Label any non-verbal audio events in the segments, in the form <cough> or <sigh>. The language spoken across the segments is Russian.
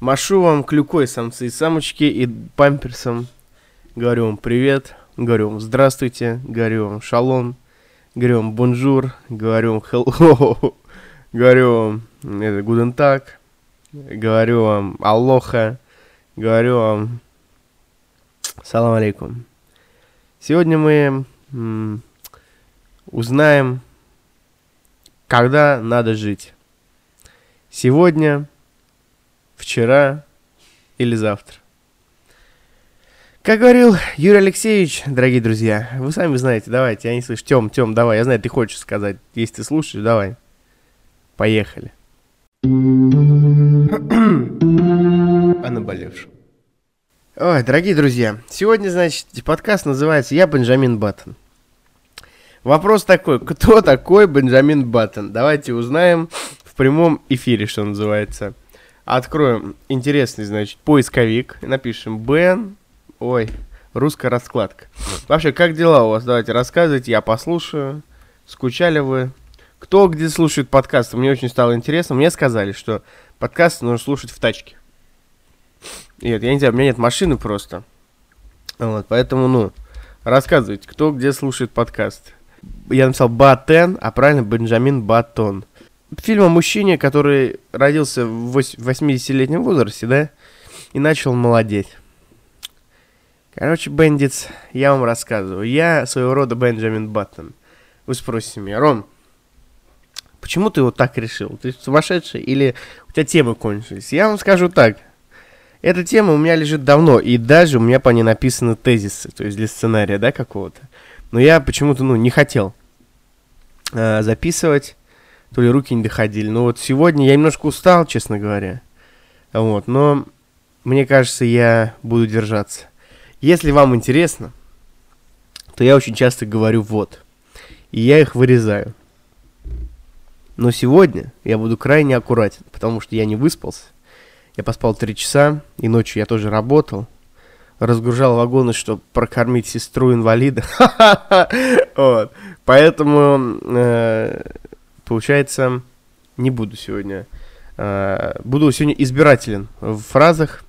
Машу вам клюкой, самцы и самочки, и памперсом. Говорю вам привет, говорю вам здравствуйте, говорю вам шалом, говорю вам bonjour, говорю вам hello, <laughs> говорю вам это guten Tag, говорю вам aloha, говорю вам салам алейкум. Сегодня мы м, узнаем, когда надо жить. Сегодня, вчера или завтра. Как говорил Юрий Алексеевич, дорогие друзья, вы сами знаете, давайте, я не слышу. Тем, Тем, давай, я знаю, ты хочешь сказать. Если ты слушаешь, давай. Поехали. О наболевшем. Ой, дорогие друзья, сегодня, значит, подкаст называется «Я Бенджамин Баттон». Вопрос такой, кто такой Бенджамин Баттон? Давайте узнаем в прямом эфире, что называется. Откроем интересный, значит, поисковик, напишем Бен, ой, русская раскладка. Вообще, как дела у вас? Давайте рассказывайте, я послушаю. Скучали вы? Кто где слушает подкасты? Мне очень стало интересно. Мне сказали, что подкасты нужно слушать в тачке. Нет, я не знаю, у меня нет машины просто. Вот, поэтому, ну, рассказывайте, кто где слушает подкаст. Я написал Батен, а правильно Бенджамин Батон. Фильм о мужчине, который родился в 80-летнем возрасте, да, и начал молодеть. Короче, Бендиц, я вам рассказываю. Я своего рода Бенджамин Баттон. Вы спросите меня, Ром, почему ты вот так решил? Ты сумасшедший или у тебя темы кончились? Я вам скажу так. Эта тема у меня лежит давно, и даже у меня по ней написаны тезисы, то есть для сценария, да, какого-то. Но я почему-то, ну, не хотел э, записывать, то ли руки не доходили. Но вот сегодня я немножко устал, честно говоря. Вот, но мне кажется, я буду держаться. Если вам интересно, то я очень часто говорю «вот». И я их вырезаю. Но сегодня я буду крайне аккуратен, потому что я не выспался. Я поспал три часа, и ночью я тоже работал. Разгружал вагоны, чтобы прокормить сестру инвалида. <laughs> вот. Поэтому, э, получается, не буду сегодня. Э, буду сегодня избирателен в фразах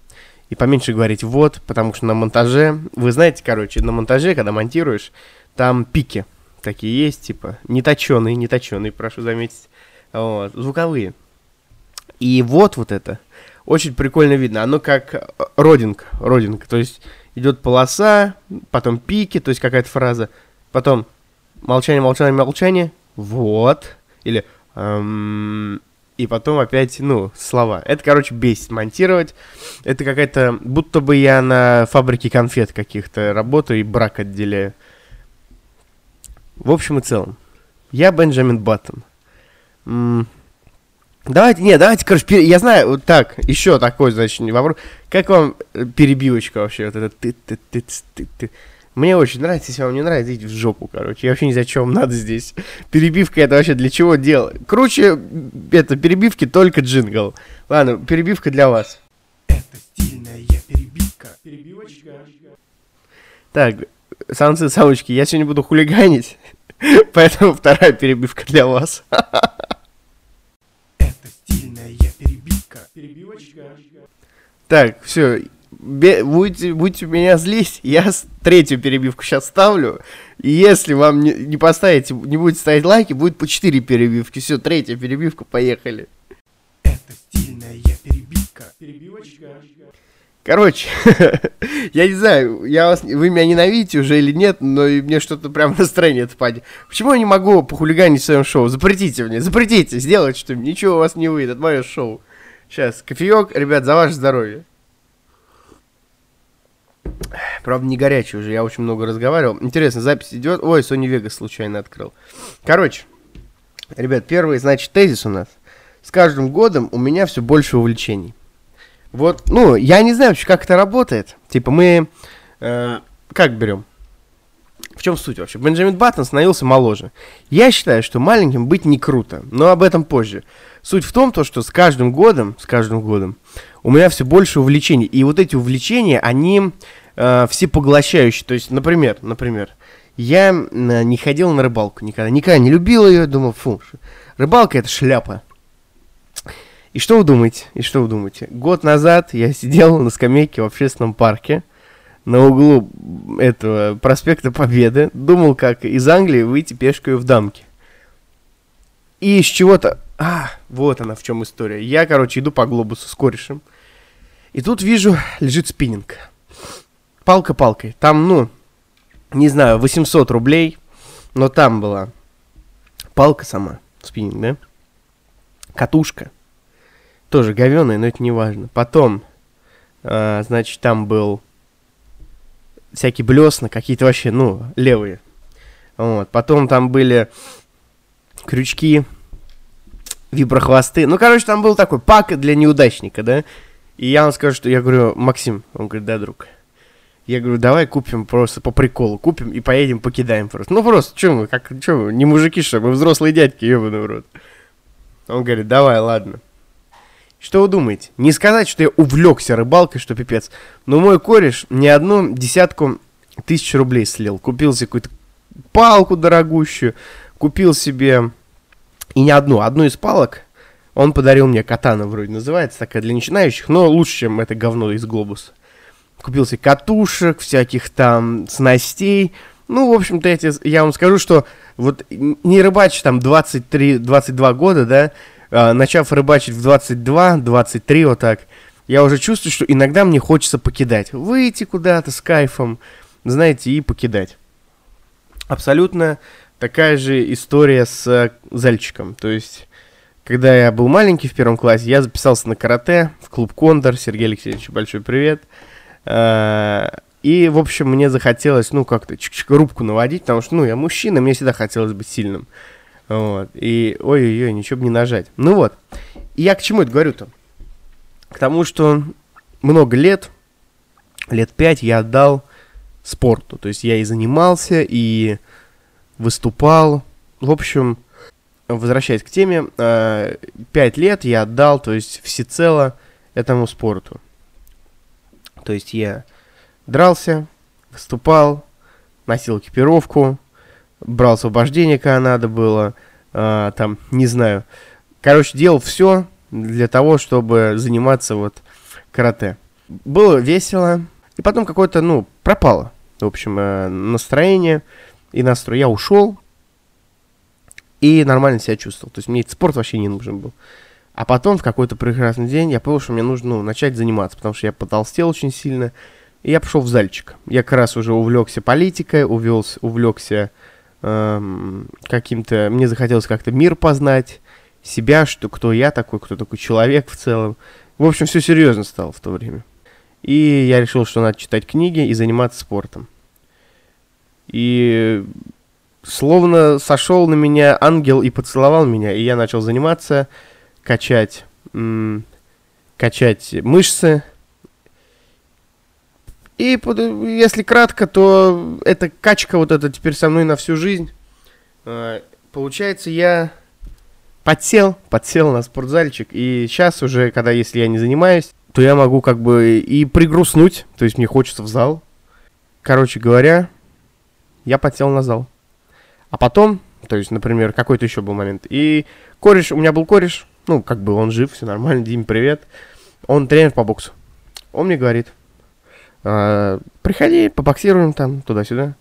и поменьше говорить «вот», потому что на монтаже, вы знаете, короче, на монтаже, когда монтируешь, там пики такие есть, типа, не точеные, не точеные, прошу заметить, вот, звуковые. И вот вот это очень прикольно видно. Оно как родинг, родинг, то есть идет полоса, потом пики, то есть какая-то фраза, потом молчание, молчание, молчание, вот, или эм, и потом опять, ну, слова. Это, короче, бесит монтировать. Это какая-то... Будто бы я на фабрике конфет каких-то работаю и брак отделяю. В общем и целом. Я Бенджамин Баттон. М- давайте, не, давайте, короче, пер... я знаю, вот так, еще такой, значит, вопрос. Как вам э, перебивочка вообще? Вот это ты ты ты ты ты мне очень нравится, если вам не нравится, идите в жопу, короче. Я вообще не знаю, что вам надо здесь. Перебивка это вообще для чего делать? Круче, это перебивки только джингл. Ладно, перебивка для вас. Это стильная перебивка. Перебивочка. Так, самцы, самочки, я сегодня буду хулиганить, <laughs> поэтому вторая перебивка для вас. Это стильная перебивка. Перебивочка. Так, все, будете, будете меня злить, я третью перебивку сейчас ставлю. И если вам не, не поставите, не будете ставить лайки, будет по 4 перебивки. Все, третья перебивка, поехали. Это стильная перебивка. Перебивочка. Короче, <laughs> я не знаю, я вас, вы меня ненавидите уже или нет, но мне что-то прям <laughs> настроение отпадет. Почему я не могу похулиганить в своем шоу? Запретите мне, запретите, сделать что-нибудь. Ничего у вас не выйдет, это мое шоу. Сейчас, кофеек, ребят, за ваше здоровье. Правда, не горячий уже, я очень много разговаривал. Интересно, запись идет. Ой, Sony Vegas случайно открыл. Короче, ребят, первый, значит, тезис у нас. С каждым годом у меня все больше увлечений. Вот, ну, я не знаю вообще, как это работает. Типа, мы э, как берем? В чем суть вообще? Бенджамин Баттон становился моложе. Я считаю, что маленьким быть не круто, но об этом позже. Суть в том, то, что с каждым годом, с каждым годом у меня все больше увлечений. И вот эти увлечения, они э, всепоглощающие. То есть, например, например, я э, не ходил на рыбалку никогда. Никогда не любил ее, думал, фу, рыбалка это шляпа. И что вы думаете? И что вы думаете? Год назад я сидел на скамейке в общественном парке на углу этого проспекта Победы, думал, как из Англии выйти пешкой в дамки. И из чего-то... А, вот она в чем история. Я, короче, иду по глобусу с корешем. И тут вижу, лежит спиннинг. Палка палкой. Там, ну, не знаю, 800 рублей. Но там была палка сама, спиннинг, да? Катушка. Тоже говеная, но это не важно. Потом, э, значит, там был всякие блесна, какие-то вообще, ну, левые. Вот. Потом там были крючки, виброхвосты. Ну, короче, там был такой пак для неудачника, да? И я вам скажу, что я говорю, Максим, он говорит, да, друг. Я говорю, давай купим просто по приколу, купим и поедем покидаем просто. Ну просто, что мы, как, что мы, не мужики, что мы взрослые дядьки, ебаный в рот. Он говорит, давай, ладно. Что вы думаете? Не сказать, что я увлекся рыбалкой, что пипец. Но мой кореш не одну десятку тысяч рублей слил. Купил себе какую-то палку дорогущую, купил себе и не одну, одну из палок он подарил мне катана вроде называется, такая для начинающих, но лучше, чем это говно из глобуса. Купил себе катушек, всяких там снастей. Ну, в общем-то, я, тебе, я вам скажу, что вот не рыбачить там 23-22 года, да, а, начав рыбачить в 22-23 вот так, я уже чувствую, что иногда мне хочется покидать. Выйти куда-то с кайфом, знаете, и покидать. Абсолютно такая же история с э, зальчиком. То есть, когда я был маленький в первом классе, я записался на карате в клуб Кондор. Сергей Алексеевич, большой привет. А, и, в общем, мне захотелось, ну, как-то рубку наводить, потому что, ну, я мужчина, мне всегда хотелось быть сильным. Вот. И, ой-ой-ой, ничего бы не нажать. Ну вот. И я к чему это говорю-то? К тому, что много лет, лет пять я отдал спорту. То есть я и занимался, и выступал. В общем, возвращаясь к теме, э, пять лет я отдал, то есть всецело этому спорту. То есть я дрался, выступал, носил экипировку, брал освобождение, когда надо было, э, там, не знаю. Короче, делал все для того, чтобы заниматься вот карате. Было весело, и потом какое-то, ну, пропало, в общем, э, настроение и настрой. Я ушел и нормально себя чувствовал. То есть мне этот спорт вообще не нужен был. А потом в какой-то прекрасный день я понял, что мне нужно ну, начать заниматься, потому что я потолстел очень сильно. И я пошел в зальчик. Я как раз уже увлекся политикой, увелся, увлекся эм, каким-то... Мне захотелось как-то мир познать, себя, что кто я такой, кто такой человек в целом. В общем, все серьезно стало в то время. И я решил, что надо читать книги и заниматься спортом. И словно сошел на меня ангел и поцеловал меня, и я начал заниматься, качать, м- качать мышцы. И если кратко, то эта качка вот эта теперь со мной на всю жизнь. Э, получается, я подсел, подсел на спортзальчик, и сейчас уже, когда если я не занимаюсь, то я могу как бы и пригрустнуть, то есть мне хочется в зал. Короче говоря, я подсел на зал. А потом, то есть, например, какой-то еще был момент. И кореш, у меня был кореш, ну, как бы он жив, все нормально, Дим, привет. Он тренер по боксу. Он мне говорит, «А, приходи, побоксируем там, туда-сюда.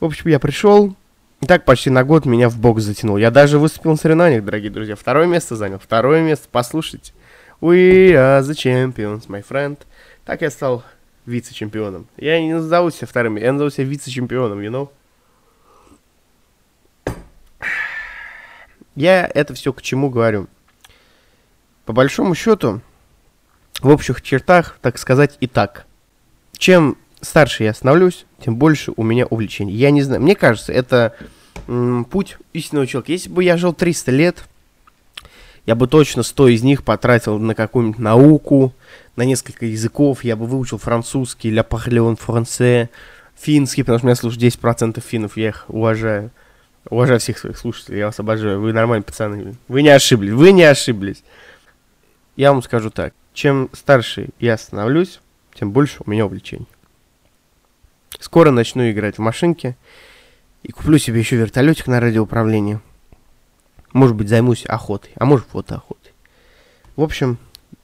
В общем, я пришел, и так почти на год меня в бокс затянул. Я даже выступил на соревнованиях, дорогие друзья. Второе место занял, второе место, послушайте. We are the champions, my friend. Так я стал вице-чемпионом. Я не назову себя вторым, я назову себя вице-чемпионом, you know? Я это все к чему говорю? По большому счету, в общих чертах, так сказать, и так. Чем старше я становлюсь, тем больше у меня увлечений. Я не знаю, мне кажется, это м, путь истинного человека. Если бы я жил 300 лет, я бы точно 100 из них потратил на какую-нибудь науку, на несколько языков. Я бы выучил французский, ля парлеон франце, финский, потому что меня слушают 10% финнов, я их уважаю. Уважаю всех своих слушателей, я вас обожаю. Вы нормальные пацаны. Вы не ошиблись, вы не ошиблись. Я вам скажу так. Чем старше я становлюсь, тем больше у меня увлечений. Скоро начну играть в машинке и куплю себе еще вертолетик на радиоуправлении. Может быть, займусь охотой, а может, фотоохотой. В общем,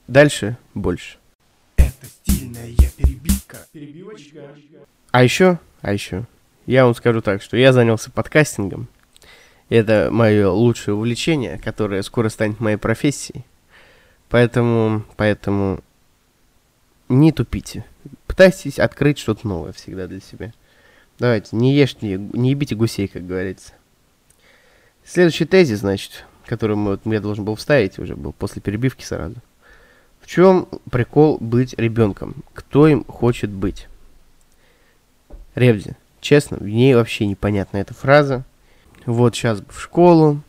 дальше больше. Это стильная перебивка. Перебивочка. А еще, а еще, я вам скажу так, что я занялся подкастингом. Это мое лучшее увлечение, которое скоро станет моей профессией. Поэтому, поэтому не тупите. Пытайтесь открыть что-то новое всегда для себя. Давайте, не ешьте, не ебите гусей, как говорится. Следующий тезис, значит, который мы, вот, я должен был вставить уже был после перебивки сразу. В чем прикол быть ребенком? Кто им хочет быть? Ревзи, честно, в ней вообще непонятна эта фраза. Вот сейчас бы в школу,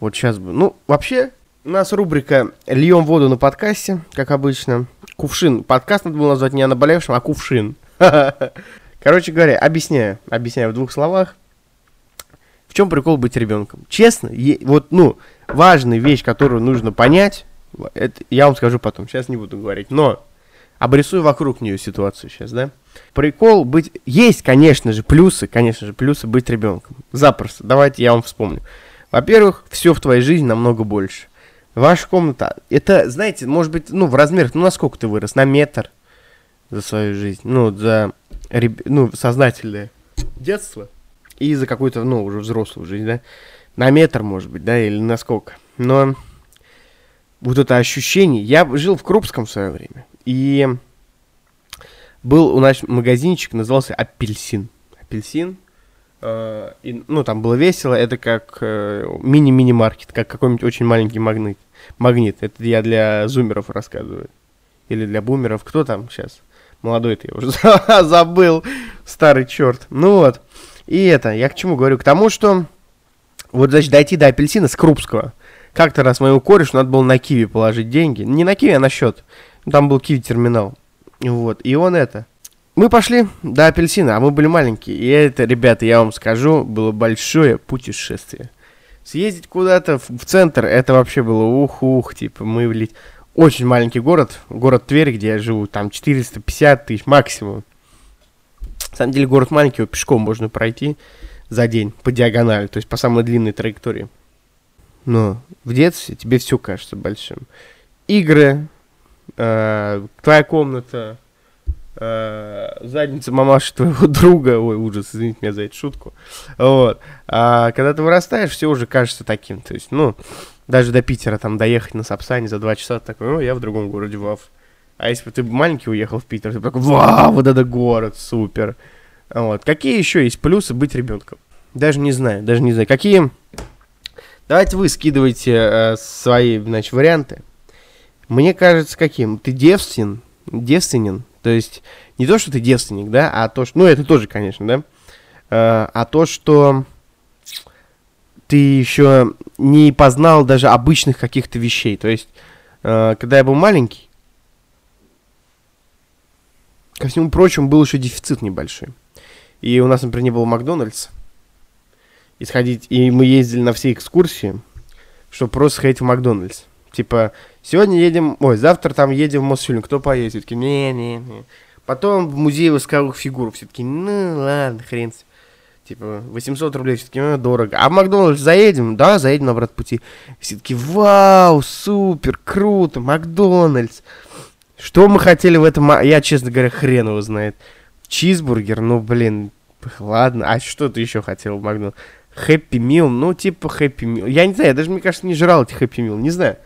вот сейчас бы... Ну, вообще, у нас рубрика «Льем воду на подкасте», как обычно. Кувшин. Подкаст надо было назвать не о наболевшем, а кувшин. <laughs> Короче говоря, объясняю. Объясняю в двух словах. В чем прикол быть ребенком? Честно, вот, ну, важная вещь, которую нужно понять, это я вам скажу потом, сейчас не буду говорить, но обрисую вокруг нее ситуацию сейчас, да? Прикол быть... Есть, конечно же, плюсы, конечно же, плюсы быть ребенком. Запросто. Давайте я вам вспомню. Во-первых, все в твоей жизни намного больше. Ваша комната, это, знаете, может быть, ну, в размерах, ну, насколько ты вырос? На метр за свою жизнь. Ну, за, ну, сознательное детство и за какую-то, ну, уже взрослую жизнь, да, на метр, может быть, да, или на сколько. Но вот это ощущение, я жил в Крупском в свое время, и был у нас магазинчик, назывался Апельсин. Апельсин, э, и, ну, там было весело, это как э, мини-мини-маркет, как какой-нибудь очень маленький магнит. Магнит, это я для зумеров рассказываю. Или для бумеров, кто там сейчас? Молодой-то я уже <laughs> забыл, старый черт. Ну вот. И это, я к чему говорю? К тому, что вот, значит, дойти до апельсина с Крупского. Как-то раз моему корешу надо было на Киви положить деньги. Не на Киви, а на счет. Там был Киви-терминал. Вот, и он это. Мы пошли до апельсина, а мы были маленькие. И это, ребята, я вам скажу, было большое путешествие. Съездить куда-то в, центр, это вообще было ух-ух, типа, мы влить. Очень маленький город, город Тверь, где я живу, там 450 тысяч максимум. На самом деле город маленький, его пешком можно пройти за день по диагонали, то есть по самой длинной траектории. Но в детстве тебе все кажется большим. Игры, э, твоя комната, э, задница мамаши твоего <laughs> друга, ой, ужас, извините меня за эту шутку. Вот. А когда ты вырастаешь, все уже кажется таким. То есть, ну, даже до Питера там доехать на Сапсане за два часа, такой, ну, я в другом городе, вав. А если бы ты маленький уехал в Питер, ты такой, вау, вот это город, супер. Вот. Какие еще есть плюсы быть ребенком? Даже не знаю, даже не знаю. Какие? Давайте вы скидывайте э, свои, значит, варианты. Мне кажется, каким? Ты девствен, девственен. То есть не то, что ты девственник, да, а то, что... Ну, это тоже, конечно, да. Э, а то, что ты еще не познал даже обычных каких-то вещей. То есть, э, когда я был маленький, Ко всему прочему, был еще дефицит небольшой. И у нас, например, не было Макдональдс. И сходить, и мы ездили на все экскурсии, чтобы просто сходить в Макдональдс. Типа, сегодня едем, ой, завтра там едем в Мосфильм, кто поедет? Все таки не-не-не. Потом в музей восковых фигур, все таки ну ладно, хрен с Типа, 800 рублей все-таки ну, дорого. А в Макдональдс заедем? Да, заедем на обратном пути. Все таки вау, супер, круто, Макдональдс. Что мы хотели в этом... Я, честно говоря, хрен его знает. Чизбургер, ну, блин, ладно. А что ты еще хотел в Макдональдс? Хэппи Мил, ну, типа Хэппи Мил. Я не знаю, я даже, мне кажется, не жрал эти Хэппи Мил. Не знаю,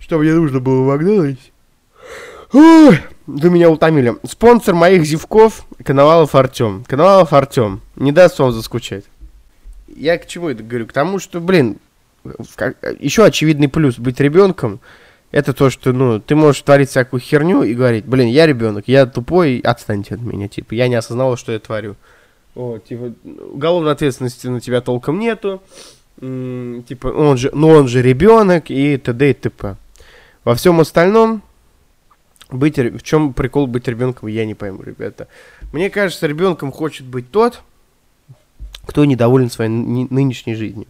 что мне нужно было в Макдональдс. Ой, вы меня утомили. Спонсор моих зевков — Коновалов Артем. Коновалов Артем. Не даст вам заскучать. Я к чему это говорю? К тому, что, блин, еще очевидный плюс быть ребенком — это то, что, ну, ты можешь творить всякую херню и говорить, блин, я ребенок, я тупой, отстаньте от меня, типа, я не осознавал, что я творю. Вот, типа, уголовной ответственности на тебя толком нету, м- типа, он же, ну, он же ребенок и т.д. и т.п. Во всем остальном, быть, в чем прикол быть ребенком, я не пойму, ребята. Мне кажется, ребенком хочет быть тот, кто недоволен своей нынешней жизнью.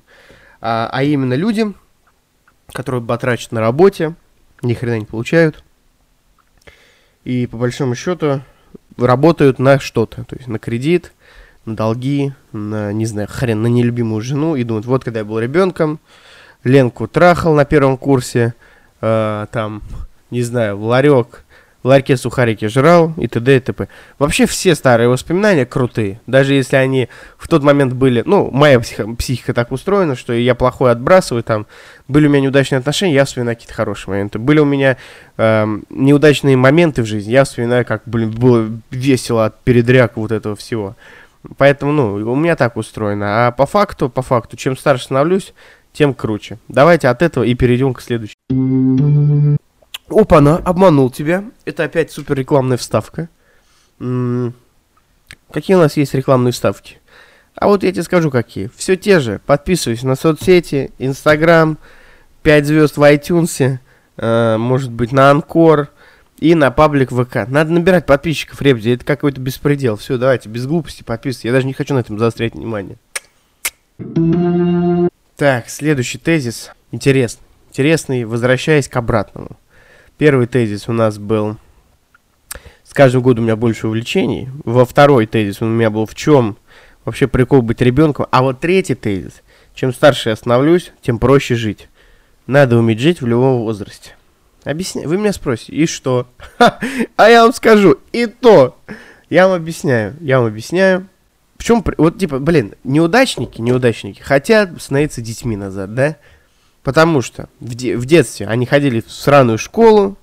А, а именно люди, которые батрачат на работе, ни хрена не получают. И по большому счету работают на что-то, то есть на кредит, на долги, на, не знаю, хрен, на нелюбимую жену, и думают, вот когда я был ребенком, Ленку трахал на первом курсе, э, там, не знаю, в ларек, в ларьке сухарики жрал и т.д. и т.п. Вообще все старые воспоминания крутые, даже если они в тот момент были, ну, моя психо- психика так устроена, что я плохое отбрасываю, там, были у меня неудачные отношения, я вспоминаю какие-то хорошие моменты. Были у меня эм, неудачные моменты в жизни, я вспоминаю, как, блин, было весело от передряг вот этого всего. Поэтому, ну, у меня так устроено. А по факту, по факту, чем старше становлюсь, тем круче. Давайте от этого и перейдем к следующему. Опа-на, обманул тебя. Это опять супер рекламная вставка. М, Какие у нас есть рекламные вставки? А вот я тебе скажу какие. Все те же. Подписывайся на соцсети, Инстаграм, 5 звезд в iTunes, э, может быть на Анкор и на паблик ВК. Надо набирать подписчиков, Ребзи, это какой-то беспредел. Все, давайте, без глупости подписывайтесь. Я даже не хочу на этом заострять внимание. Так, следующий тезис. Интересный. Интересный, возвращаясь к обратному. Первый тезис у нас был с каждым годом у меня больше увлечений. Во второй тезис у меня был в чем вообще прикол быть ребенком. А вот третий тезис. Чем старше я становлюсь, тем проще жить. Надо уметь жить в любом возрасте. Объясняю. Вы меня спросите, и что? <laughs> А я вам скажу, и то. Я вам объясняю, я вам объясняю. В вот типа, блин, неудачники, неудачники хотят становиться детьми назад, да? Потому что в, де- в детстве они ходили в сраную школу,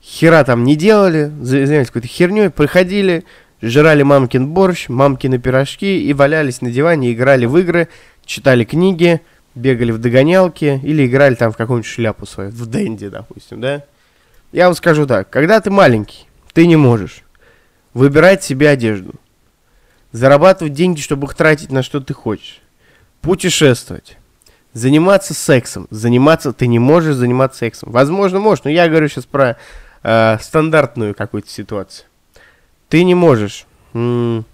хера там не делали, за- занимались какой-то херней, приходили, жрали мамкин борщ, мамкины пирожки и валялись на диване, играли в игры, читали книги, бегали в догонялки или играли там в какую-нибудь шляпу свою, в Дэнди, допустим, да? Я вам скажу так, когда ты маленький, ты не можешь выбирать себе одежду, зарабатывать деньги, чтобы их тратить на что ты хочешь, путешествовать, заниматься сексом. Заниматься ты не можешь заниматься сексом. Возможно, можешь, но я говорю сейчас про э, стандартную какую-то ситуацию. Ты не можешь м,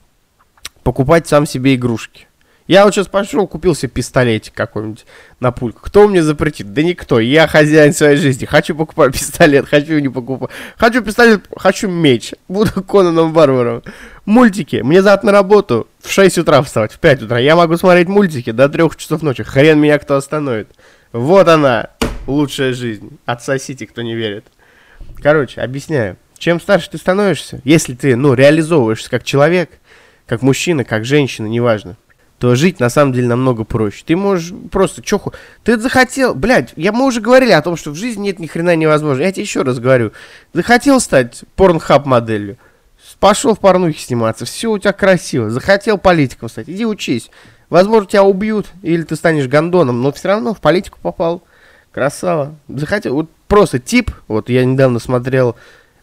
покупать сам себе игрушки. Я вот сейчас пошел, купил себе пистолетик какой-нибудь на пульку. Кто мне запретит? Да никто. Я хозяин своей жизни. Хочу покупать пистолет, хочу не покупать. Хочу пистолет, хочу меч. Буду <laughs> Конаном Варваром. Мультики. Мне завтра на работу в 6 утра вставать, в 5 утра. Я могу смотреть мультики до 3 часов ночи. Хрен меня кто остановит. Вот она, лучшая жизнь. Отсосите, кто не верит. Короче, объясняю. Чем старше ты становишься, если ты, ну, реализовываешься как человек, как мужчина, как женщина, неважно, то жить на самом деле намного проще. Ты можешь просто чоху. Ты захотел, блядь, я, мы уже говорили о том, что в жизни нет ни хрена невозможно. Я тебе еще раз говорю. Захотел стать порнхаб моделью. Пошел в порнухе сниматься, все у тебя красиво. Захотел политиком стать, иди учись. Возможно, тебя убьют, или ты станешь гондоном, но все равно в политику попал. Красава. Захотел, вот просто тип, вот я недавно смотрел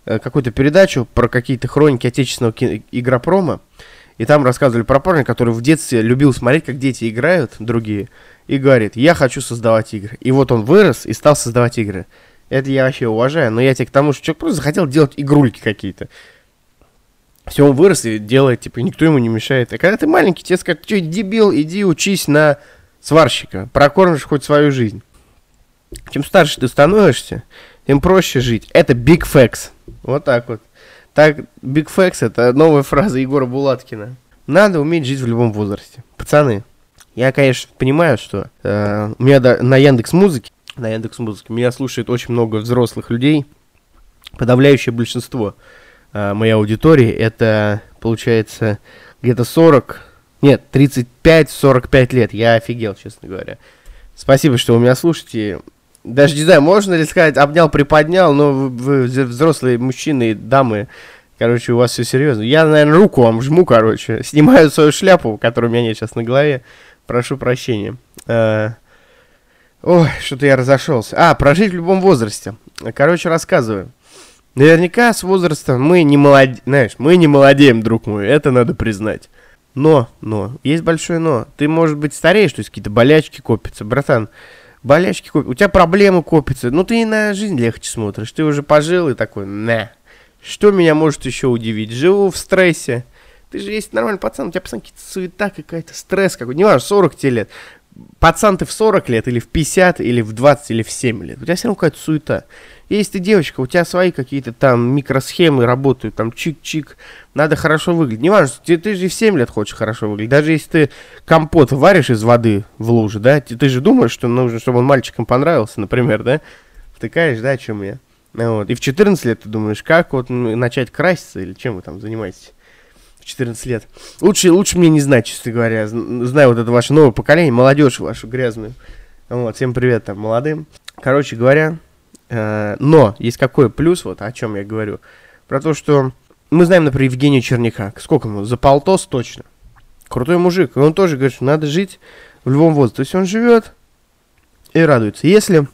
э, какую-то передачу про какие-то хроники отечественного ки- игропрома, и там рассказывали про парня, который в детстве любил смотреть, как дети играют, другие, и говорит, я хочу создавать игры. И вот он вырос и стал создавать игры. Это я вообще уважаю, но я тебе к тому, что человек просто захотел делать игрульки какие-то. Все, он вырос и делает, типа, никто ему не мешает. А когда ты маленький, тебе скажут, что дебил, иди учись на сварщика, прокормишь хоть свою жизнь. Чем старше ты становишься, тем проще жить. Это big facts. Вот так вот. Так, big facts это новая фраза Егора Булаткина. Надо уметь жить в любом возрасте. Пацаны, я, конечно, понимаю, что э, у меня да- на Яндекс Музыке, на Яндекс Музыке меня слушает очень много взрослых людей. Подавляющее большинство э, моей аудитории это, получается, где-то 40, нет, 35-45 лет. Я офигел, честно говоря. Спасибо, что вы меня слушаете. Даже не знаю, можно ли сказать, обнял, приподнял, но вы, вы взрослые мужчины и дамы, короче, у вас все серьезно. Я, наверное, руку вам жму, короче, <laughs> снимаю свою шляпу, которой у меня нет сейчас на голове. Прошу прощения. Э, Ой, что-то я разошелся. А, прожить в любом возрасте. Короче, рассказываю. Наверняка с возрастом мы не молодеем, знаешь, мы не молодеем, друг мой, это надо признать. Но, но, есть большое но. Ты, может быть, стареешь, то есть какие-то болячки копятся. Братан, болячки копятся, у тебя проблемы копятся. Ну, ты и на жизнь легче смотришь. Ты уже пожил и такой, на. Что меня может еще удивить? Живу в стрессе. Ты же есть нормальный пацан, у тебя постоянно какие-то суета какая-то, стресс какой-то. Неважно, 40 тебе лет. Пацан ты в 40 лет, или в 50, или в 20, или в 7 лет. У тебя все равно какая-то суета. Если ты девочка, у тебя свои какие-то там микросхемы работают, там чик-чик, надо хорошо выглядеть. Неважно, ты, ты же в 7 лет хочешь хорошо выглядеть. Даже если ты компот варишь из воды в луже, да, ты, ты же думаешь, что нужно, чтобы он мальчикам понравился, например, да? Втыкаешь, да, о чем я? Вот. И в 14 лет ты думаешь, как вот начать краситься или чем вы там занимаетесь? В 14 лет. Лучше, лучше мне не знать, честно говоря. Зн- Знаю вот это ваше новое поколение, молодежь вашу грязную. Вот, всем привет там молодым. Короче говоря, но есть какой плюс, вот о чем я говорю. Про то, что мы знаем, например, Евгения Черняка. Сколько ему? За полтос точно. Крутой мужик. И он тоже говорит, что надо жить в любом возрасте. То есть он живет и радуется. Если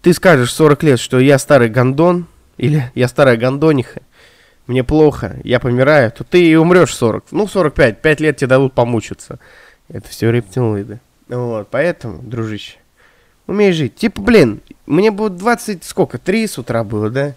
ты скажешь в 40 лет, что я старый гондон, или я старая гондониха, мне плохо, я помираю, то ты и умрешь в 40. Ну, в 45, 5 лет тебе дадут помучиться. Это все рептилоиды. Вот, поэтому, дружище, умей жить. Типа, блин, мне будет 20, сколько, 3 с утра было, да?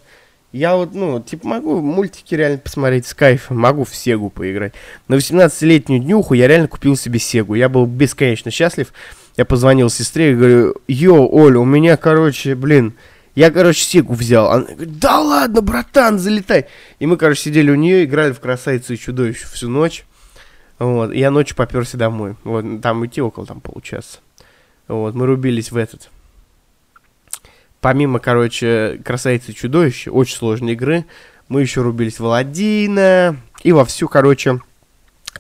Я вот, ну, типа, могу мультики реально посмотреть с кайфом, могу в Сегу поиграть. На 18-летнюю днюху я реально купил себе Сегу. Я был бесконечно счастлив. Я позвонил сестре и говорю, йо, Оля, у меня, короче, блин, я, короче, Сегу взял. Она говорит, да ладно, братан, залетай. И мы, короче, сидели у нее, играли в красавицу и чудовище всю ночь. Вот, я ночью поперся домой. Вот, там идти около там получаса. Вот, мы рубились в этот. Помимо, короче, красавицы и чудовища, очень сложной игры, мы еще рубились в Аладдина и во всю, короче,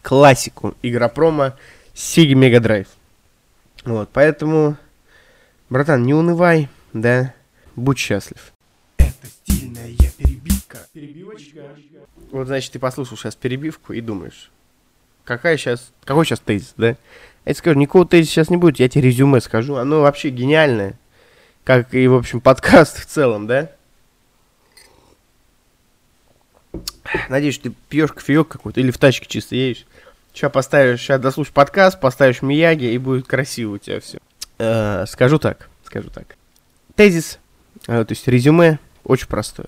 классику игропрома Sega Mega Drive. Вот, поэтому, братан, не унывай, да, будь счастлив. Это стильная перебивка. Перебивочка. Вот, значит, ты послушал сейчас перебивку и думаешь, какая сейчас, какой сейчас тезис, да? Я тебе скажу, никакого тезиса сейчас не будет, я тебе резюме скажу, оно вообще гениальное, как и, в общем, подкаст в целом, да? Надеюсь, ты пьешь кофеек какой-то или в тачке чисто едешь. Сейчас поставишь, сейчас дослушаешь подкаст, поставишь Мияги, и будет красиво у тебя все. скажу так, скажу так. Тезис, э, то есть резюме, очень простое.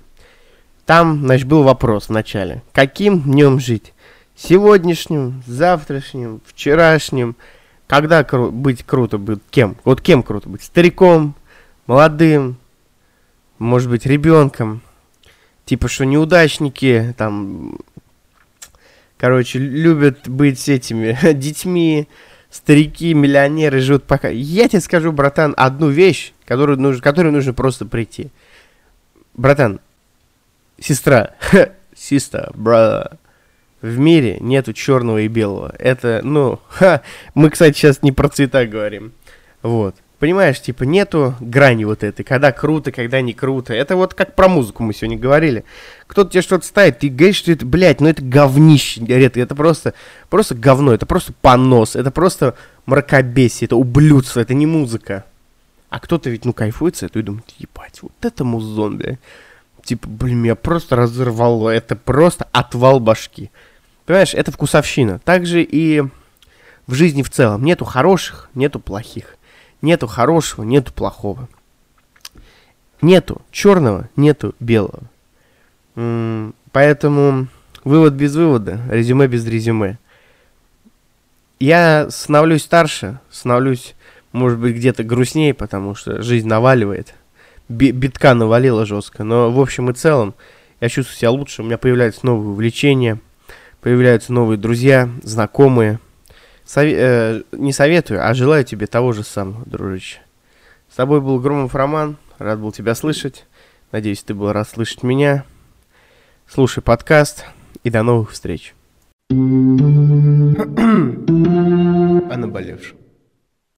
Там, значит, был вопрос в начале. Каким днем жить? Сегодняшним, завтрашним, вчерашним? Когда кру- быть круто быть? Кем? Вот кем круто быть? Стариком, молодым, может быть, ребенком? Типа, что неудачники, там, короче, любят быть этими <laughs> детьми, старики, миллионеры живут пока. Я тебе скажу, братан, одну вещь, которую нужно, которой нужно просто прийти. Братан, сестра, <laughs> сестра, брат, в мире нету черного и белого. Это, ну, <laughs> ха, мы, кстати, сейчас не про цвета говорим. Вот. Понимаешь, типа, нету грани вот этой, когда круто, когда не круто. Это вот как про музыку мы сегодня говорили. Кто-то тебе что-то ставит, ты говоришь, что это, блядь, ну это говнище, говорит, это просто, просто говно, это просто понос, это просто мракобесие, это ублюдство, это не музыка. А кто-то ведь, ну, кайфует с и думает, ебать, вот это музон, бля. Типа, блин, меня просто разорвало, это просто отвал башки. Понимаешь, это вкусовщина. Также и в жизни в целом. Нету хороших, нету плохих. Нету хорошего, нету плохого. Нету черного, нету белого. Поэтому вывод без вывода, резюме без резюме. Я становлюсь старше, становлюсь, может быть, где-то грустнее, потому что жизнь наваливает. Би- битка навалила жестко. Но в общем и целом я чувствую себя лучше. У меня появляются новые увлечения, появляются новые друзья, знакомые. Сове- э, не советую, а желаю тебе того же самого, дружище. С тобой был Громов Роман. Рад был тебя слышать. Надеюсь, ты был рад слышать меня. Слушай подкаст. И до новых встреч. <clears throat> О наболевшем.